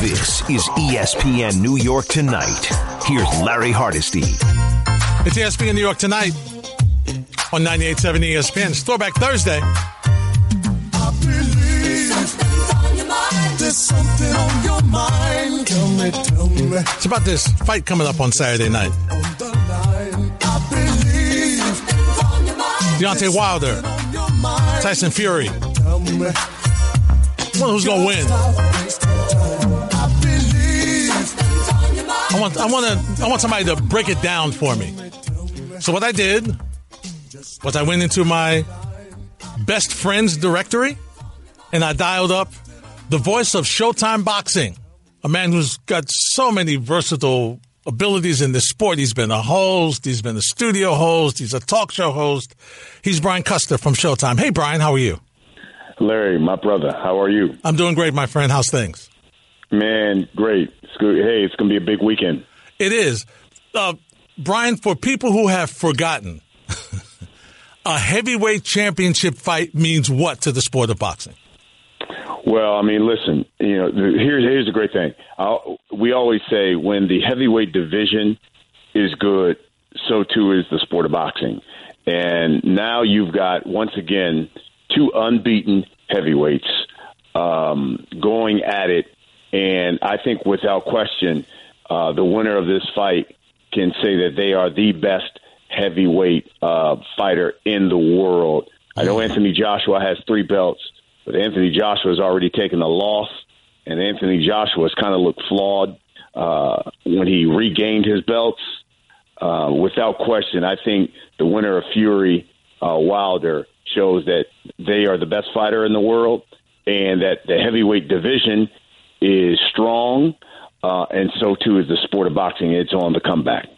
This is ESPN New York Tonight. Here's Larry Hardesty. It's ESPN New York Tonight on 98.7 ESPN. It's Throwback Thursday. It's about this fight coming up on Saturday night. Deontay Wilder. Tyson Fury. Who's going to win. I want, I want to, I want somebody to break it down for me. So what I did was I went into my best friends directory and I dialed up the voice of Showtime Boxing, a man who's got so many versatile abilities in this sport. He's been a host, he's been a studio host, he's a talk show host. He's Brian Custer from Showtime. Hey, Brian, how are you? Larry, my brother, how are you? I'm doing great, my friend. How's things? Man, great. It's good. Hey, it's going to be a big weekend. It is. Uh, Brian, for people who have forgotten, a heavyweight championship fight means what to the sport of boxing? Well, I mean, listen, you know, here's here's the great thing. I'll, we always say when the heavyweight division is good, so too is the sport of boxing. And now you've got once again two unbeaten heavyweights um, going at it, and I think without question, uh, the winner of this fight can say that they are the best heavyweight uh, fighter in the world. I know Anthony Joshua has three belts, but Anthony Joshua has already taken a loss, and Anthony Joshua has kind of looked flawed uh, when he regained his belts. Uh, without question, I think the winner of Fury uh, Wilder shows that they are the best fighter in the world, and that the heavyweight division is strong, uh, and so too is the sport of boxing. It's on the comeback.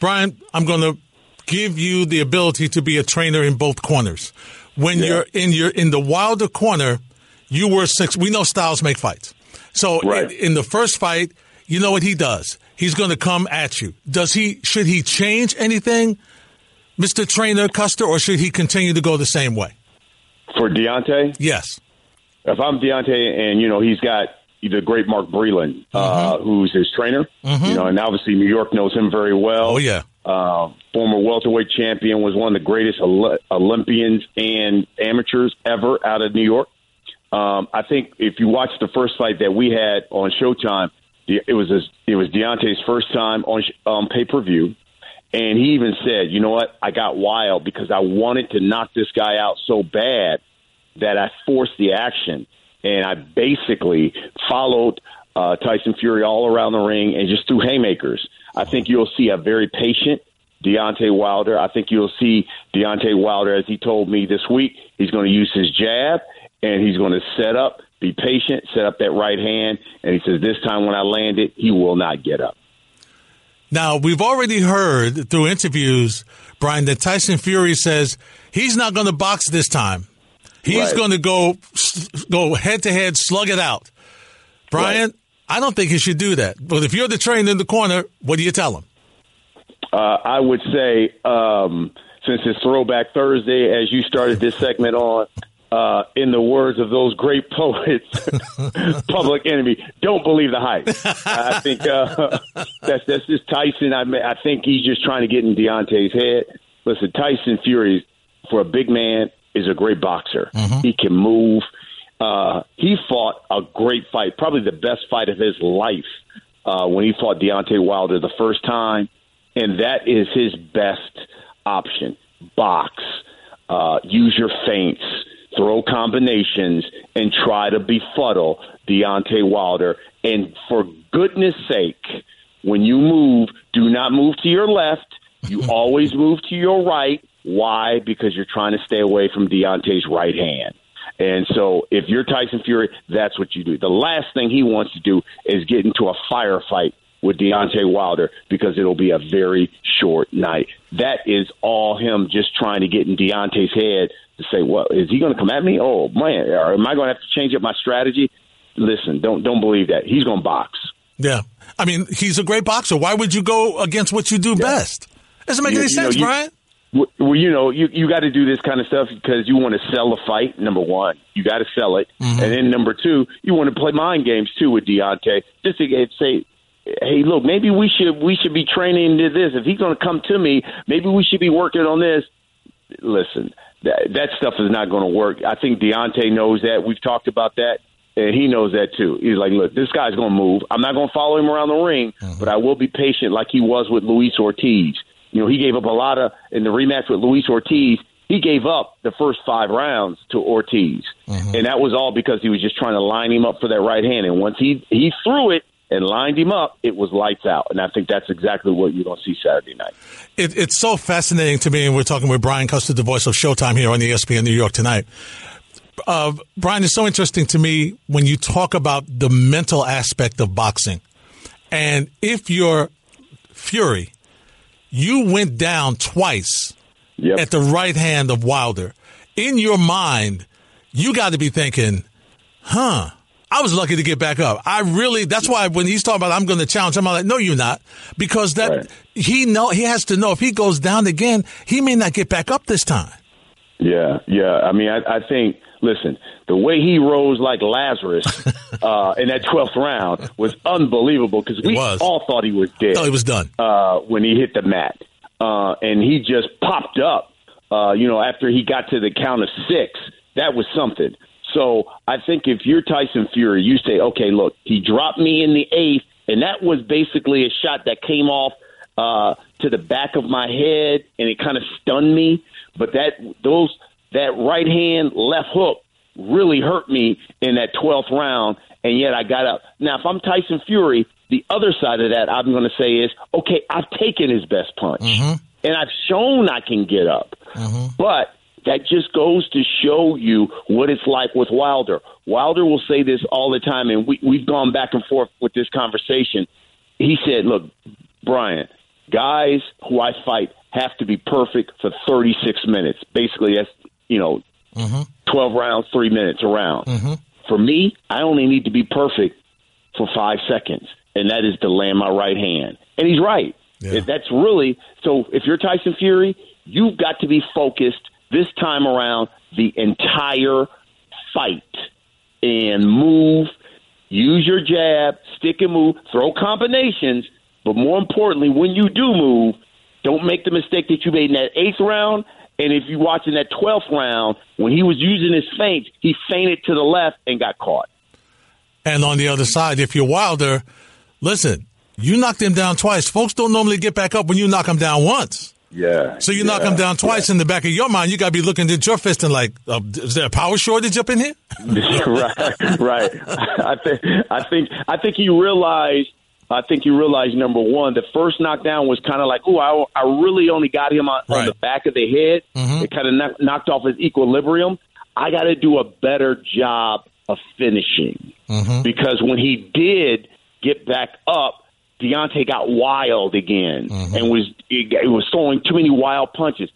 Brian, I'm going to give you the ability to be a trainer in both corners. When Yeah. you're in your in the Wilder corner, you were six. We know styles make fights. So Right. in, in the first fight, you know what he does. He's going to come at you. Does he? Should he change anything, Mister Trainer Custer, or should he continue to go the same way? For Deontay, Yes. if I'm Deontay, and you know he's got the great Mark Breland, uh, who's his trainer, you know, and obviously New York knows him very well. Oh yeah. uh, former welterweight champion, was one of the greatest Olympians and amateurs ever out of New York. Um, I think if you watch the first fight that we had on Showtime, the- it was his, it was Deontay's first time on sh- um, pay per view, and he even said, "You know what? I got wild because I wanted to knock this guy out so bad that I forced the action, and I basically followed uh, Tyson Fury all around the ring and just threw haymakers. I think you'll see a very patient Deontay Wilder. I think you'll see Deontay Wilder, as he told me this week, he's going to use his jab and he's going to set up, be patient, set up that right hand, and he says this time when I land it, he will not get up. Now, we've already heard through interviews, Brian, that Tyson Fury says he's not going to box this time. He's Right. going to go go head to head, slug it out. Brian, I don't think he should do that. But if you're the trainer in the corner, what do you tell him? Uh, I would say, um, since it's Throwback Thursday, as you started this segment on, uh, in the words of those great poets, Public Enemy, don't believe the hype. I think uh, that's that's just Tyson. I mean, I think he's just trying to get in Deontay's head. Listen, Tyson Fury, for a big man, is a great boxer. He can move. Uh, he fought a great fight, probably the best fight of his life uh, when he fought Deontay Wilder the first time, and that is his best option. Box, uh, use your feints, throw combinations, and try to befuddle Deontay Wilder. And for goodness sake, when you move, do not move to your left. You always move to your right. Why? Because you're trying to stay away from Deontay's right hand. And so if you're Tyson Fury, that's what you do. The last thing he wants to do is get into a firefight with Deontay Wilder because it'll be a very short night. That is all him just trying to get in Deontay's head to say, well, is he going to come at me? Oh, man, or am I going to have to change up my strategy? Listen, don't don't believe that. He's going to box. Yeah. I mean, he's a great boxer. Why would you go against what you do best? Doesn't make You- any you know, sense, you- Brian. Well, you know, you you got to do this kind of stuff because you want to sell a fight. Number one, you got to sell it, Mm-hmm. and then number two, you want to play mind games too with Deontay, just to say, hey, look, maybe we should we should be training to this. If he's going to come to me, maybe we should be working on this. Listen, that that stuff is not going to work. I think Deontay knows that. We've talked about that. And he knows that too. He's like, look, this guy's going to move. I'm not going to follow him around the ring, but I will be patient like he was with Luis Ortiz. You know, he gave up a lot of in the rematch with Luis Ortiz. He gave up the first five rounds to Ortiz, and that was all because he was just trying to line him up for that right hand. And once he he threw it and lined him up, it was lights out. And I think that's exactly what you're going to see Saturday night. It, it's so fascinating to me, and we're talking with Brian Custer, the voice of Showtime here on E ESPN New York tonight. Uh, Brian, it's so interesting to me when you talk about the mental aspect of boxing. And if you're Fury, you went down twice Yep. at the right hand of Wilder. In your mind, you got to be thinking, huh, I was lucky to get back up. I really, that's why when he's talking about, I'm going to challenge him, I'm like, no, you're not. Because that, Right. he know, he has to know if he goes down again, he may not get back up this time. Yeah, yeah. I mean, I, I think. Listen, the way he rose like Lazarus uh, in that twelfth round was unbelievable because we all thought he was dead. No, he was done. uh, when he hit the mat, uh, and he just popped up. Uh, you know, after he got to the count of six, that was something. So I think if you're Tyson Fury, you say, okay, look, he dropped me in the eighth, and that was basically a shot that came off uh, to the back of my head, and it kind of stunned me. But that those that right hand left hook really hurt me in that twelfth round, and yet I got up. Now, if I'm Tyson Fury, the other side of that I'm going to say is, okay, I've taken his best punch, mm-hmm. and I've shown I can get up, mm-hmm. but. That just goes to show you what it's like with Wilder. Wilder will say this all the time, and we, we've gone back and forth with this conversation. He said, Look, Brian, guys who I fight have to be perfect for 36 minutes. Basically, that's, you know, mm-hmm. 12 rounds, three minutes around. Mm-hmm. For me, I only need to be perfect for five seconds, and that is to land my right hand. And he's right. Yeah. That's really so. If you're Tyson Fury, you've got to be focused this time around the entire fight and move. Use your jab, stick and move, throw combinations, but more importantly, when you do move, don't make the mistake that you made in that eighth round. And if you watch in that twelfth round, when he was using his feint, he feinted to the left and got caught. And on the other side, if you're Wilder, listen, you knocked him down twice. Folks don't normally get back up when you knock them down once. Yeah. So you knock him down twice in the back of your mind, you got to be looking at your fist and like, uh, is there a power shortage up in here? right, right. I think, I think, I think he realized. I think he realized number one, the first knockdown was kind of like, oh, I, I really only got him on, on the back of the head. Mhm. It kind of knock, knocked off his equilibrium. I got to do a better job of finishing because when he did get back up, Deontay got wild again and was it was throwing too many wild punches.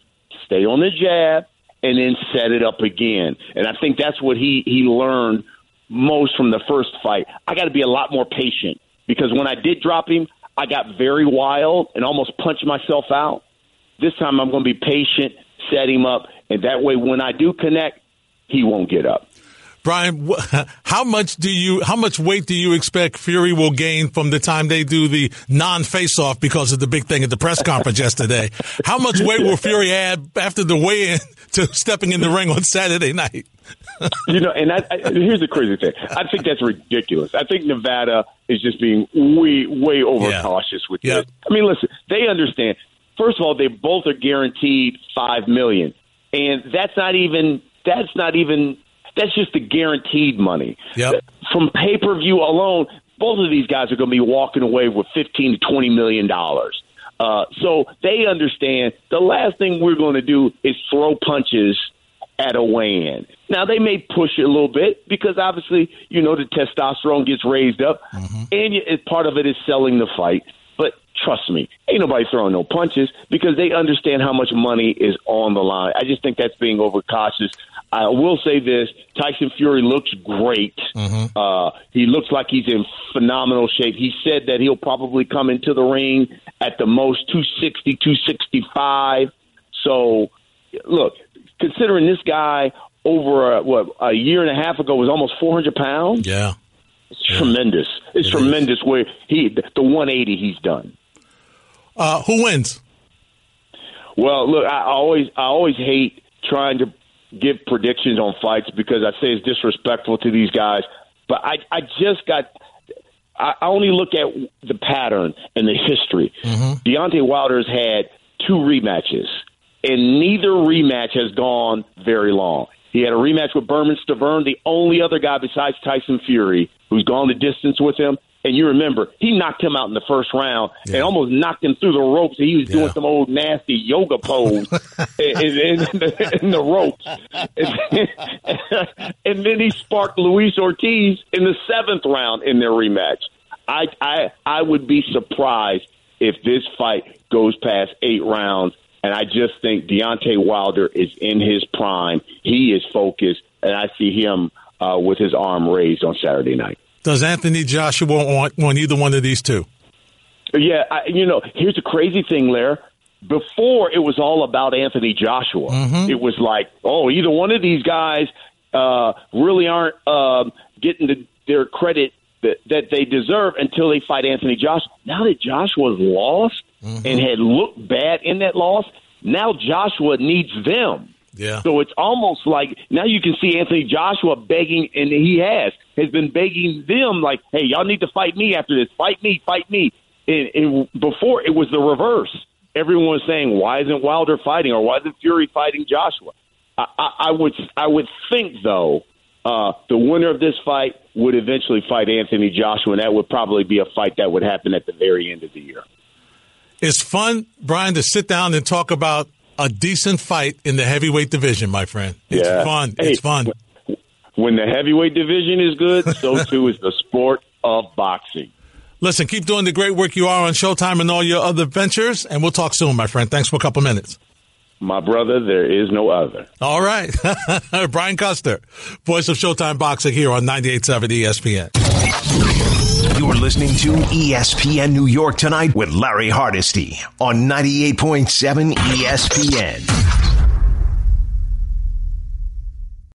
Stay on the jab and then set it up again. And I think that's what he he learned most from the first fight. I got to be a lot more patient because when I did drop him, I got very wild and almost punched myself out. This time I'm going to be patient, set him up, and that way when I do connect, he won't get up. Brian, how much do you, how much weight do you expect Fury will gain from the time they do the non-face-off because of the big thing at the press conference yesterday? How much weight will Fury add after the weigh-in to stepping in the ring on Saturday night? you know, and I, I, here's the crazy thing. I think that's ridiculous. I think Nevada is just being way, way overcautious with Yep. this. I mean, listen, they understand. First of all, they both are guaranteed five million, and that's not even that's not even that's just the guaranteed money. Yep. From pay per view alone, both of these guys are going to be walking away with fifteen to twenty million dollars. Uh, so they understand the last thing we're going to do is throw punches at a weigh-in. Now they may push it a little bit because obviously you know the testosterone gets raised up, and you- it, part of it is selling the fight. Trust me, ain't nobody throwing no punches because they understand how much money is on the line. I just think that's being overcautious. I will say this: Tyson Fury looks great. Uh, he looks like he's in phenomenal shape. He said that he'll probably come into the ring at the most 260, 265. So, look, considering this guy over a, what a year and a half ago was almost 400 pounds. Yeah, it's yeah. tremendous. It's it tremendous is. where he the 180 he's done. Uh, who wins? Well, look, I always I always hate trying to give predictions on fights because I say it's disrespectful to these guys. But I I just got I only look at the pattern and the history. Mm-hmm. Deontay Wilder's had two rematches, and neither rematch has gone very long. He had a rematch with Bermane Stiverne, the only other guy besides Tyson Fury who's gone the distance with him. And you remember, he knocked him out in the first round yeah. and almost knocked him through the ropes. He was doing yeah. some old nasty yoga pose in, in, in, the, in, the, ropes. And, and then he sparked Luis Ortiz in the seventh round in their rematch. I, I, I would be surprised if this fight goes past eight rounds. And I just think Deontay Wilder is in his prime. He is focused, and I see him uh, with his arm raised on Saturday night. Does Anthony Joshua want, want either one of these two? Yeah, I, you know, here's the crazy thing, Lair. Before it was all about Anthony Joshua. Mm-hmm. It was like, oh, either one of these guys uh, really aren't uh, getting the, their credit that, that they deserve until they fight Anthony Joshua. Now that Joshua's lost mm-hmm. and had looked bad in that loss, now Joshua needs them. Yeah. So it's almost like now you can see Anthony Joshua begging, and he has has been begging them like, "Hey, y'all need to fight me after this. Fight me, fight me." And, and before it was the reverse. Everyone was saying, "Why isn't Wilder fighting, or why isn't Fury fighting Joshua?" I, I, I would I would think though uh, the winner of this fight would eventually fight Anthony Joshua, and that would probably be a fight that would happen at the very end of the year. It's fun, Brian, to sit down and talk about a decent fight in the heavyweight division, my friend. It's yeah. fun. Hey, it's fun. When the heavyweight division is good, so too is the sport of boxing. Listen, keep doing the great work you are on Showtime and all your other ventures, and we'll talk soon, my friend. Thanks for a couple minutes. My brother, there is no other. All right. Brian Custer, voice of Showtime Boxing here on 98.7 ESPN. You're listening to ESPN New York tonight with Larry Hardesty on 98.7 ESPN.